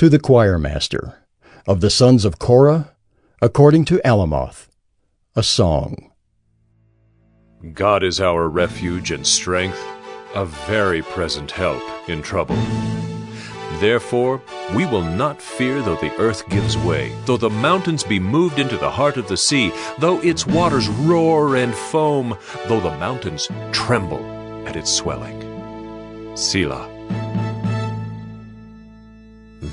To the choir master of the sons of Korah, according to Alamoth, a song. God is our refuge and strength, a very present help in trouble. Therefore, we will not fear though the earth gives way, though the mountains be moved into the heart of the sea, though its waters roar and foam, though the mountains tremble at its swelling. Selah.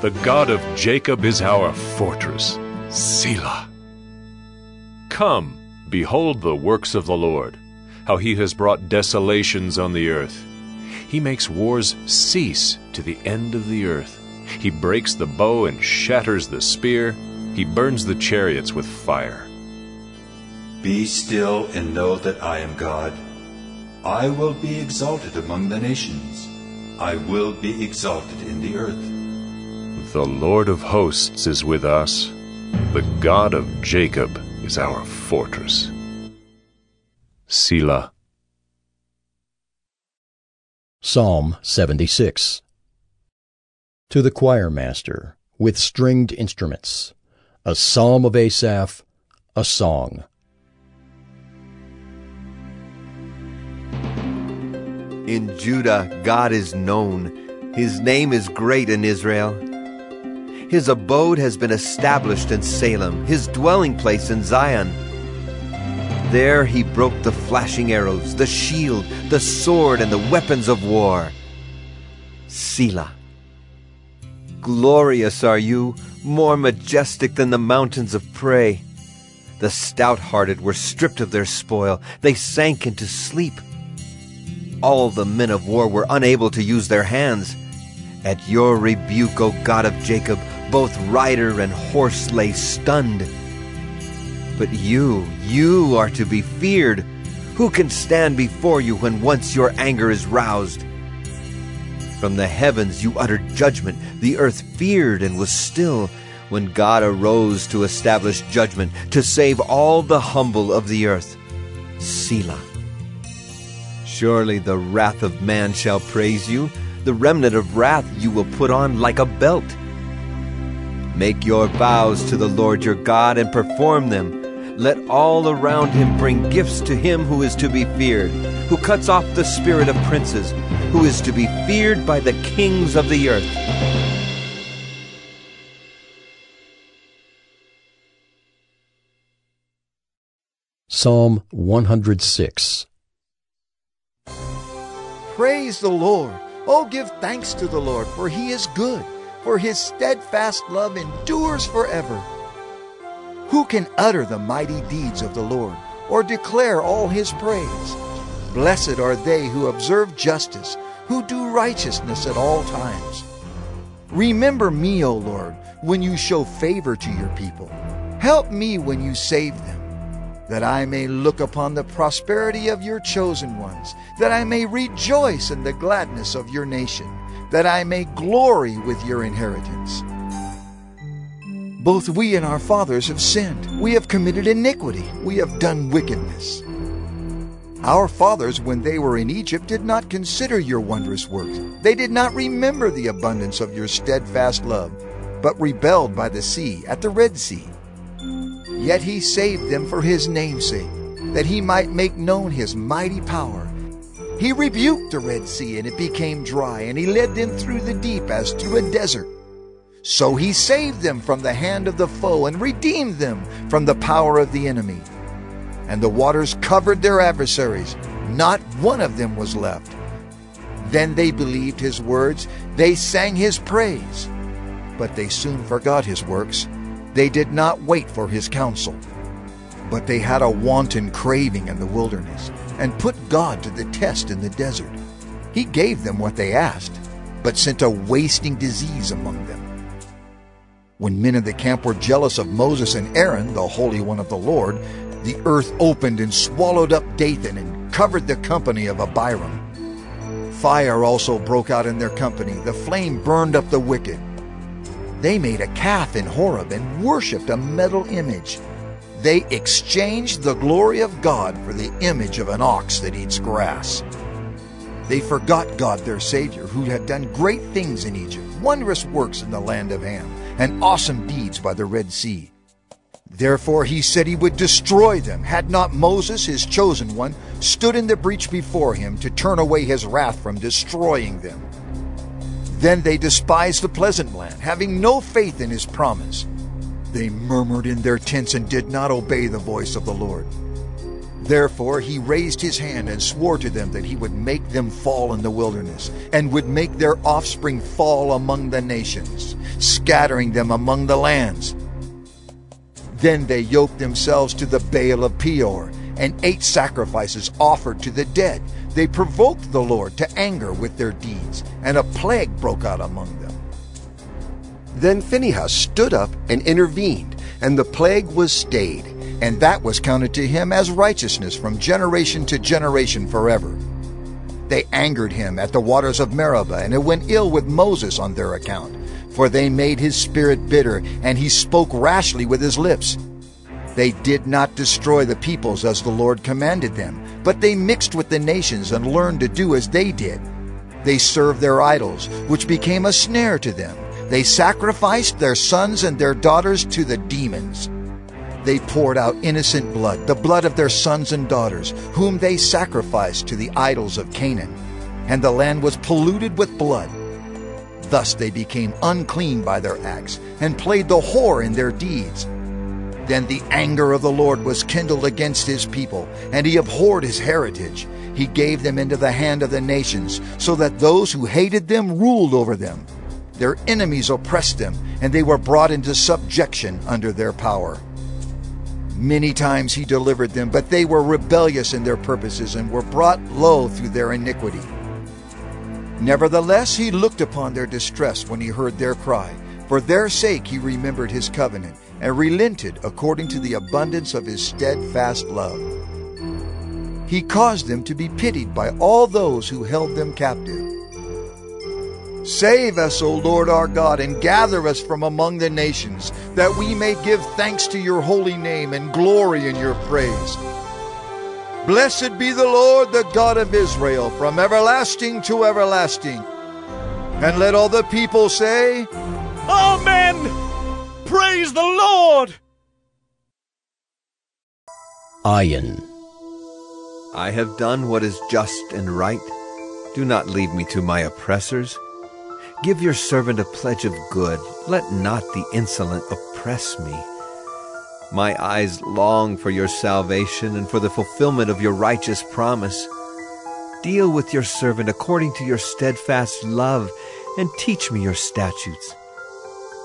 The God of Jacob is our fortress. Selah. Come, behold the works of the Lord, how he has brought desolations on the earth. He makes wars cease to the end of the earth. He breaks the bow and shatters the spear. He burns the chariots with fire. Be still and know that I am God. I will be exalted among the nations. I will be exalted in the earth. The Lord of hosts is with us. The God of Jacob is our fortress. Selah. Psalm 76 To the choir master with stringed instruments, a psalm of Asaph, a song. In Judah, God is known. His name is great in Israel. His abode has been established in Salem, his dwelling place in Zion. There he broke the flashing arrows, the shield, the sword, and the weapons of war. Selah. Glorious are you, more majestic than the mountains of prey. The stout hearted were stripped of their spoil, they sank into sleep. All the men of war were unable to use their hands. At your rebuke, O God of Jacob, both rider and horse lay stunned. But you, you are to be feared. Who can stand before you when once your anger is roused? From the heavens you uttered judgment. The earth feared and was still when God arose to establish judgment, to save all the humble of the earth. Selah. Surely the wrath of man shall praise you. The remnant of wrath you will put on like a belt. Make your vows to the Lord your God and perform them. Let all around him bring gifts to him who is to be feared, who cuts off the spirit of princes, who is to be feared by the kings of the earth. Psalm 106 Praise the Lord. Oh, give thanks to the Lord, for he is good, for his steadfast love endures forever. Who can utter the mighty deeds of the Lord, or declare all his praise? Blessed are they who observe justice, who do righteousness at all times. Remember me, O Lord, when you show favor to your people. Help me when you save them, that I may look upon the prosperity of your chosen ones, that I may rejoice in the gladness of your nation, that I may glory with your inheritance. Both we and our fathers have sinned. We have committed iniquity. We have done wickedness. Our fathers, when they were in Egypt, did not consider your wondrous works. They did not remember the abundance of your steadfast love, but rebelled by the sea at the Red Sea. Yet he saved them for his name's sake, that he might make known his mighty power. He rebuked the Red Sea, and it became dry, and he led them through the deep as through a desert. So he saved them from the hand of the foe and redeemed them from the power of the enemy. And the waters covered their adversaries. Not one of them was left. Then they believed his words. They sang his praise. But they soon forgot his works. They did not wait for his counsel. But they had a wanton craving in the wilderness and put God to the test in the desert. He gave them what they asked, but sent a wasting disease among them. When men of the camp were jealous of Moses and Aaron, the Holy One of the Lord, the earth opened and swallowed up Dathan and covered the company of Abiram. Fire also broke out in their company. The flame burned up the wicked. They made a calf in Horeb and worshipped a metal image. They exchanged the glory of God for the image of an ox that eats grass. They forgot God their Savior, who had done great things in Egypt, wondrous works in the land of Ham and awesome deeds by the Red Sea. Therefore he said he would destroy them, had not Moses, his chosen one, stood in the breach before him to turn away his wrath from destroying them. Then they despised the pleasant land, having no faith in his promise. They murmured in their tents and did not obey the voice of the Lord. Therefore he raised his hand and swore to them that he would make them fall in the wilderness, and would make their offspring fall among the nations, scattering them among the lands. Then they yoked themselves to the Baal of Peor, and ate sacrifices offered to the dead. They provoked the Lord to anger with their deeds, and a plague broke out among them. Then Phinehas stood up and intervened, and the plague was stayed and that was counted to him as righteousness from generation to generation forever. They angered him at the waters of Meribah, and it went ill with Moses on their account, for they made his spirit bitter, and he spoke rashly with his lips. They did not destroy the peoples as the Lord commanded them, but they mixed with the nations and learned to do as they did. They served their idols, which became a snare to them. They sacrificed their sons and their daughters to the demons they poured out innocent blood, the blood of their sons and daughters, whom they sacrificed to the idols of Canaan. And the land was polluted with blood. Thus they became unclean by their acts, and played the whore in their deeds. Then the anger of the Lord was kindled against his people, and he abhorred his heritage. He gave them into the hand of the nations, so that those who hated them ruled over them. Their enemies oppressed them, and they were brought into subjection under their power. Many times he delivered them, but they were rebellious in their purposes and were brought low through their iniquity. Nevertheless, he looked upon their distress when he heard their cry. For their sake he remembered his covenant and relented according to the abundance of his steadfast love. He caused them to be pitied by all those who held them captive. Save us, O Lord our God, and gather us from among the nations, that we may give thanks to your holy name and glory in your praise. Blessed be the Lord, the God of Israel, from everlasting to everlasting. And let all the people say, Amen! Praise the Lord! Ayin. I have done what is just and right. Do not leave me to my oppressors. Give your servant a pledge of good. Let not the insolent oppress me. My eyes long for your salvation and for the fulfillment of your righteous promise. Deal with your servant according to your steadfast love, and teach me your statutes.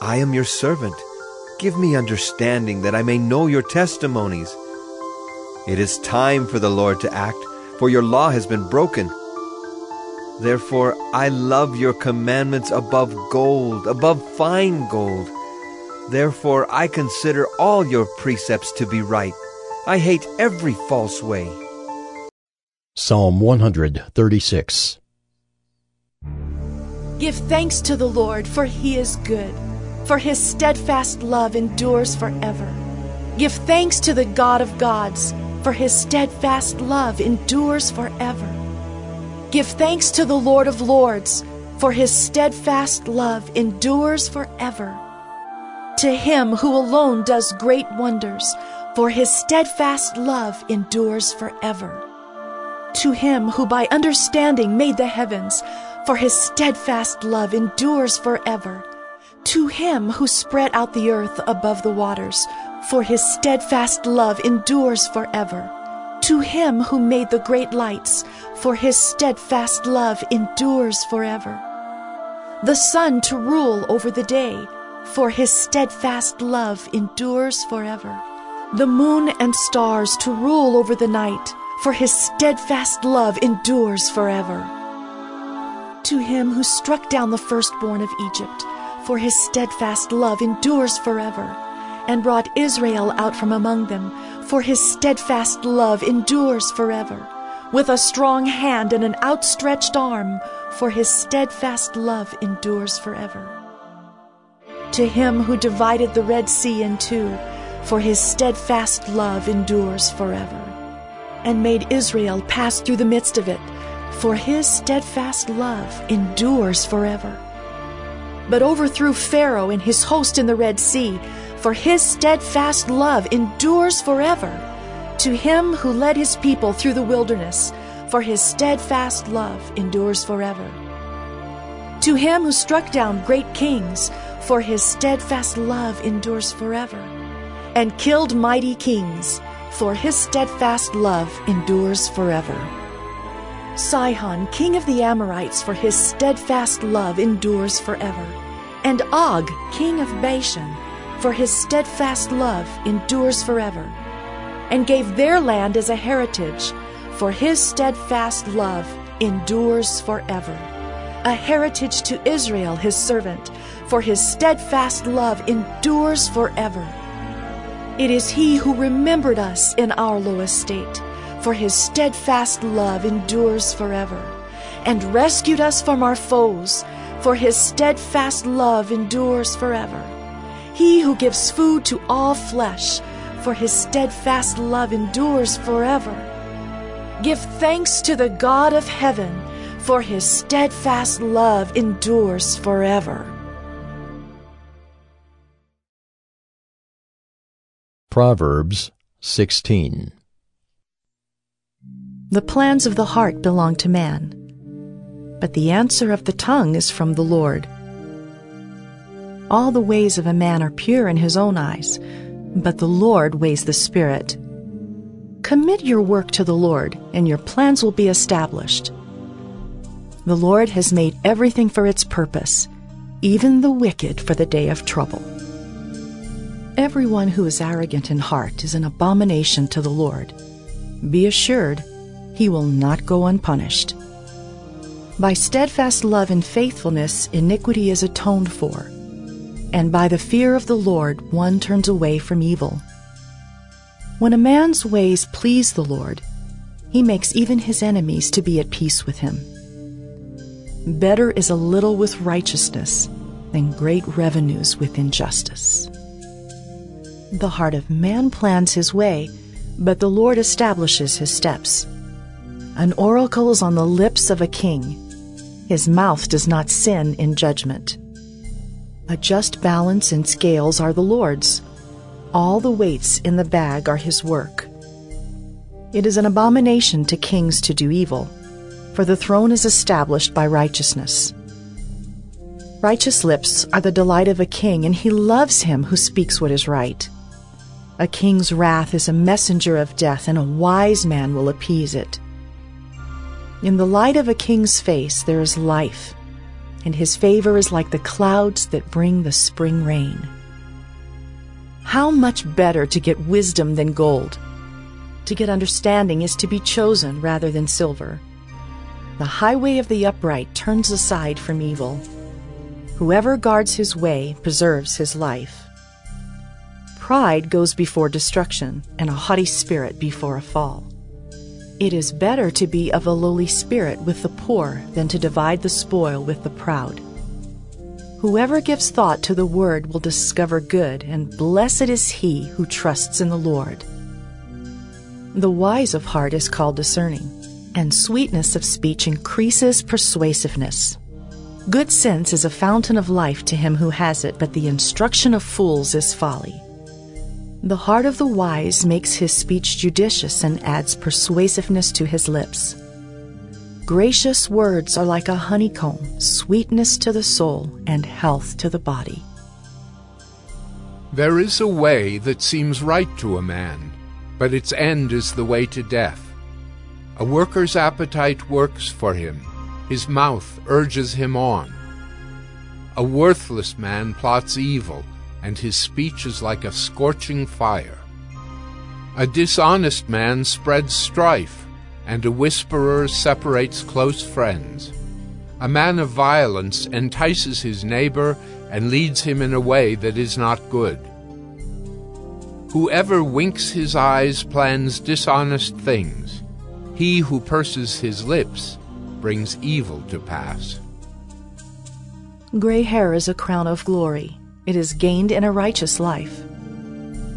I am your servant. Give me understanding that I may know your testimonies. It is time for the Lord to act, for your law has been broken. Therefore, I love your commandments above gold, above fine gold. Therefore, I consider all your precepts to be right. I hate every false way. Psalm 136 Give thanks to the Lord, for he is good, for his steadfast love endures forever. Give thanks to the God of gods, for his steadfast love endures forever. Give thanks to the Lord of lords, for his steadfast love endures forever. To him who alone does great wonders, for his steadfast love endures forever. To him who by understanding made the heavens, for his steadfast love endures forever. To him who spread out the earth above the waters, for his steadfast love endures forever. To him who made the great lights, for his steadfast love endures forever. The sun to rule over the day, for his steadfast love endures forever. The moon and stars to rule over the night, for his steadfast love endures forever. To him who struck down the firstborn of Egypt, for his steadfast love endures forever, and brought Israel out from among them, for his steadfast love endures forever, with a strong hand and an outstretched arm, for his steadfast love endures forever. To him who divided the Red Sea in two, for his steadfast love endures forever, and made Israel pass through the midst of it, for his steadfast love endures forever. But overthrew Pharaoh and his host in the Red Sea, for his steadfast love endures forever. To him who led his people through the wilderness, for his steadfast love endures forever. To him who struck down great kings, for his steadfast love endures forever. And killed mighty kings, for his steadfast love endures forever. Sihon, king of the Amorites, for his steadfast love endures forever. And Og, king of Bashan, for his steadfast love endures forever. And gave their land as a heritage, for his steadfast love endures forever. A heritage to Israel, his servant, for his steadfast love endures forever. It is he who remembered us in our low estate for his steadfast love endures forever, and rescued us from our foes, for his steadfast love endures forever. He who gives food to all flesh, for his steadfast love endures forever. Give thanks to the God of heaven, for his steadfast love endures forever. Proverbs 16 The plans of the heart belong to man, but the answer of the tongue is from the Lord. All the ways of a man are pure in his own eyes, but the Lord weighs the spirit. Commit your work to the Lord, and your plans will be established. The Lord has made everything for its purpose, even the wicked for the day of trouble. Everyone who is arrogant in heart is an abomination to the Lord. Be assured, he will not go unpunished. By steadfast love and faithfulness, iniquity is atoned for, and by the fear of the Lord, one turns away from evil. When a man's ways please the Lord, he makes even his enemies to be at peace with him. Better is a little with righteousness than great revenues with injustice. The heart of man plans his way, but the Lord establishes his steps. An oracle is on the lips of a king. His mouth does not sin in judgment. A just balance and scales are the Lord's. All the weights in the bag are his work. It is an abomination to kings to do evil, for the throne is established by righteousness. Righteous lips are the delight of a king, and he loves him who speaks what is right. A king's wrath is a messenger of death, and a wise man will appease it. In the light of a king's face there is life, and his favor is like the clouds that bring the spring rain. How much better to get wisdom than gold! To get understanding is to be chosen rather than silver. The highway of the upright turns aside from evil. Whoever guards his way preserves his life. Pride goes before destruction, and a haughty spirit before a fall. It is better to be of a lowly spirit with the poor than to divide the spoil with the proud. Whoever gives thought to the word will discover good, and blessed is he who trusts in the Lord. The wise of heart is called discerning, and sweetness of speech increases persuasiveness. Good sense is a fountain of life to him who has it, but the instruction of fools is folly. The heart of the wise makes his speech judicious and adds persuasiveness to his lips. Gracious words are like a honeycomb, sweetness to the soul and health to the body. There is a way that seems right to a man, but its end is the way to death. A worker's appetite works for him, his mouth urges him on. A worthless man plots evil, and his speech is like a scorching fire. A dishonest man spreads strife, and a whisperer separates close friends. A man of violence entices his neighbor and leads him in a way that is not good. Whoever winks his eyes plans dishonest things. He who purses his lips brings evil to pass. Gray hair is a crown of glory. It is gained in a righteous life.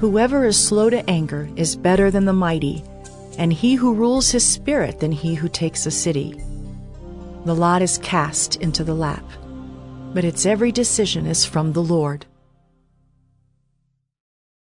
Whoever is slow to anger is better than the mighty, and he who rules his spirit than he who takes a city. The lot is cast into the lap, but its every decision is from the Lord.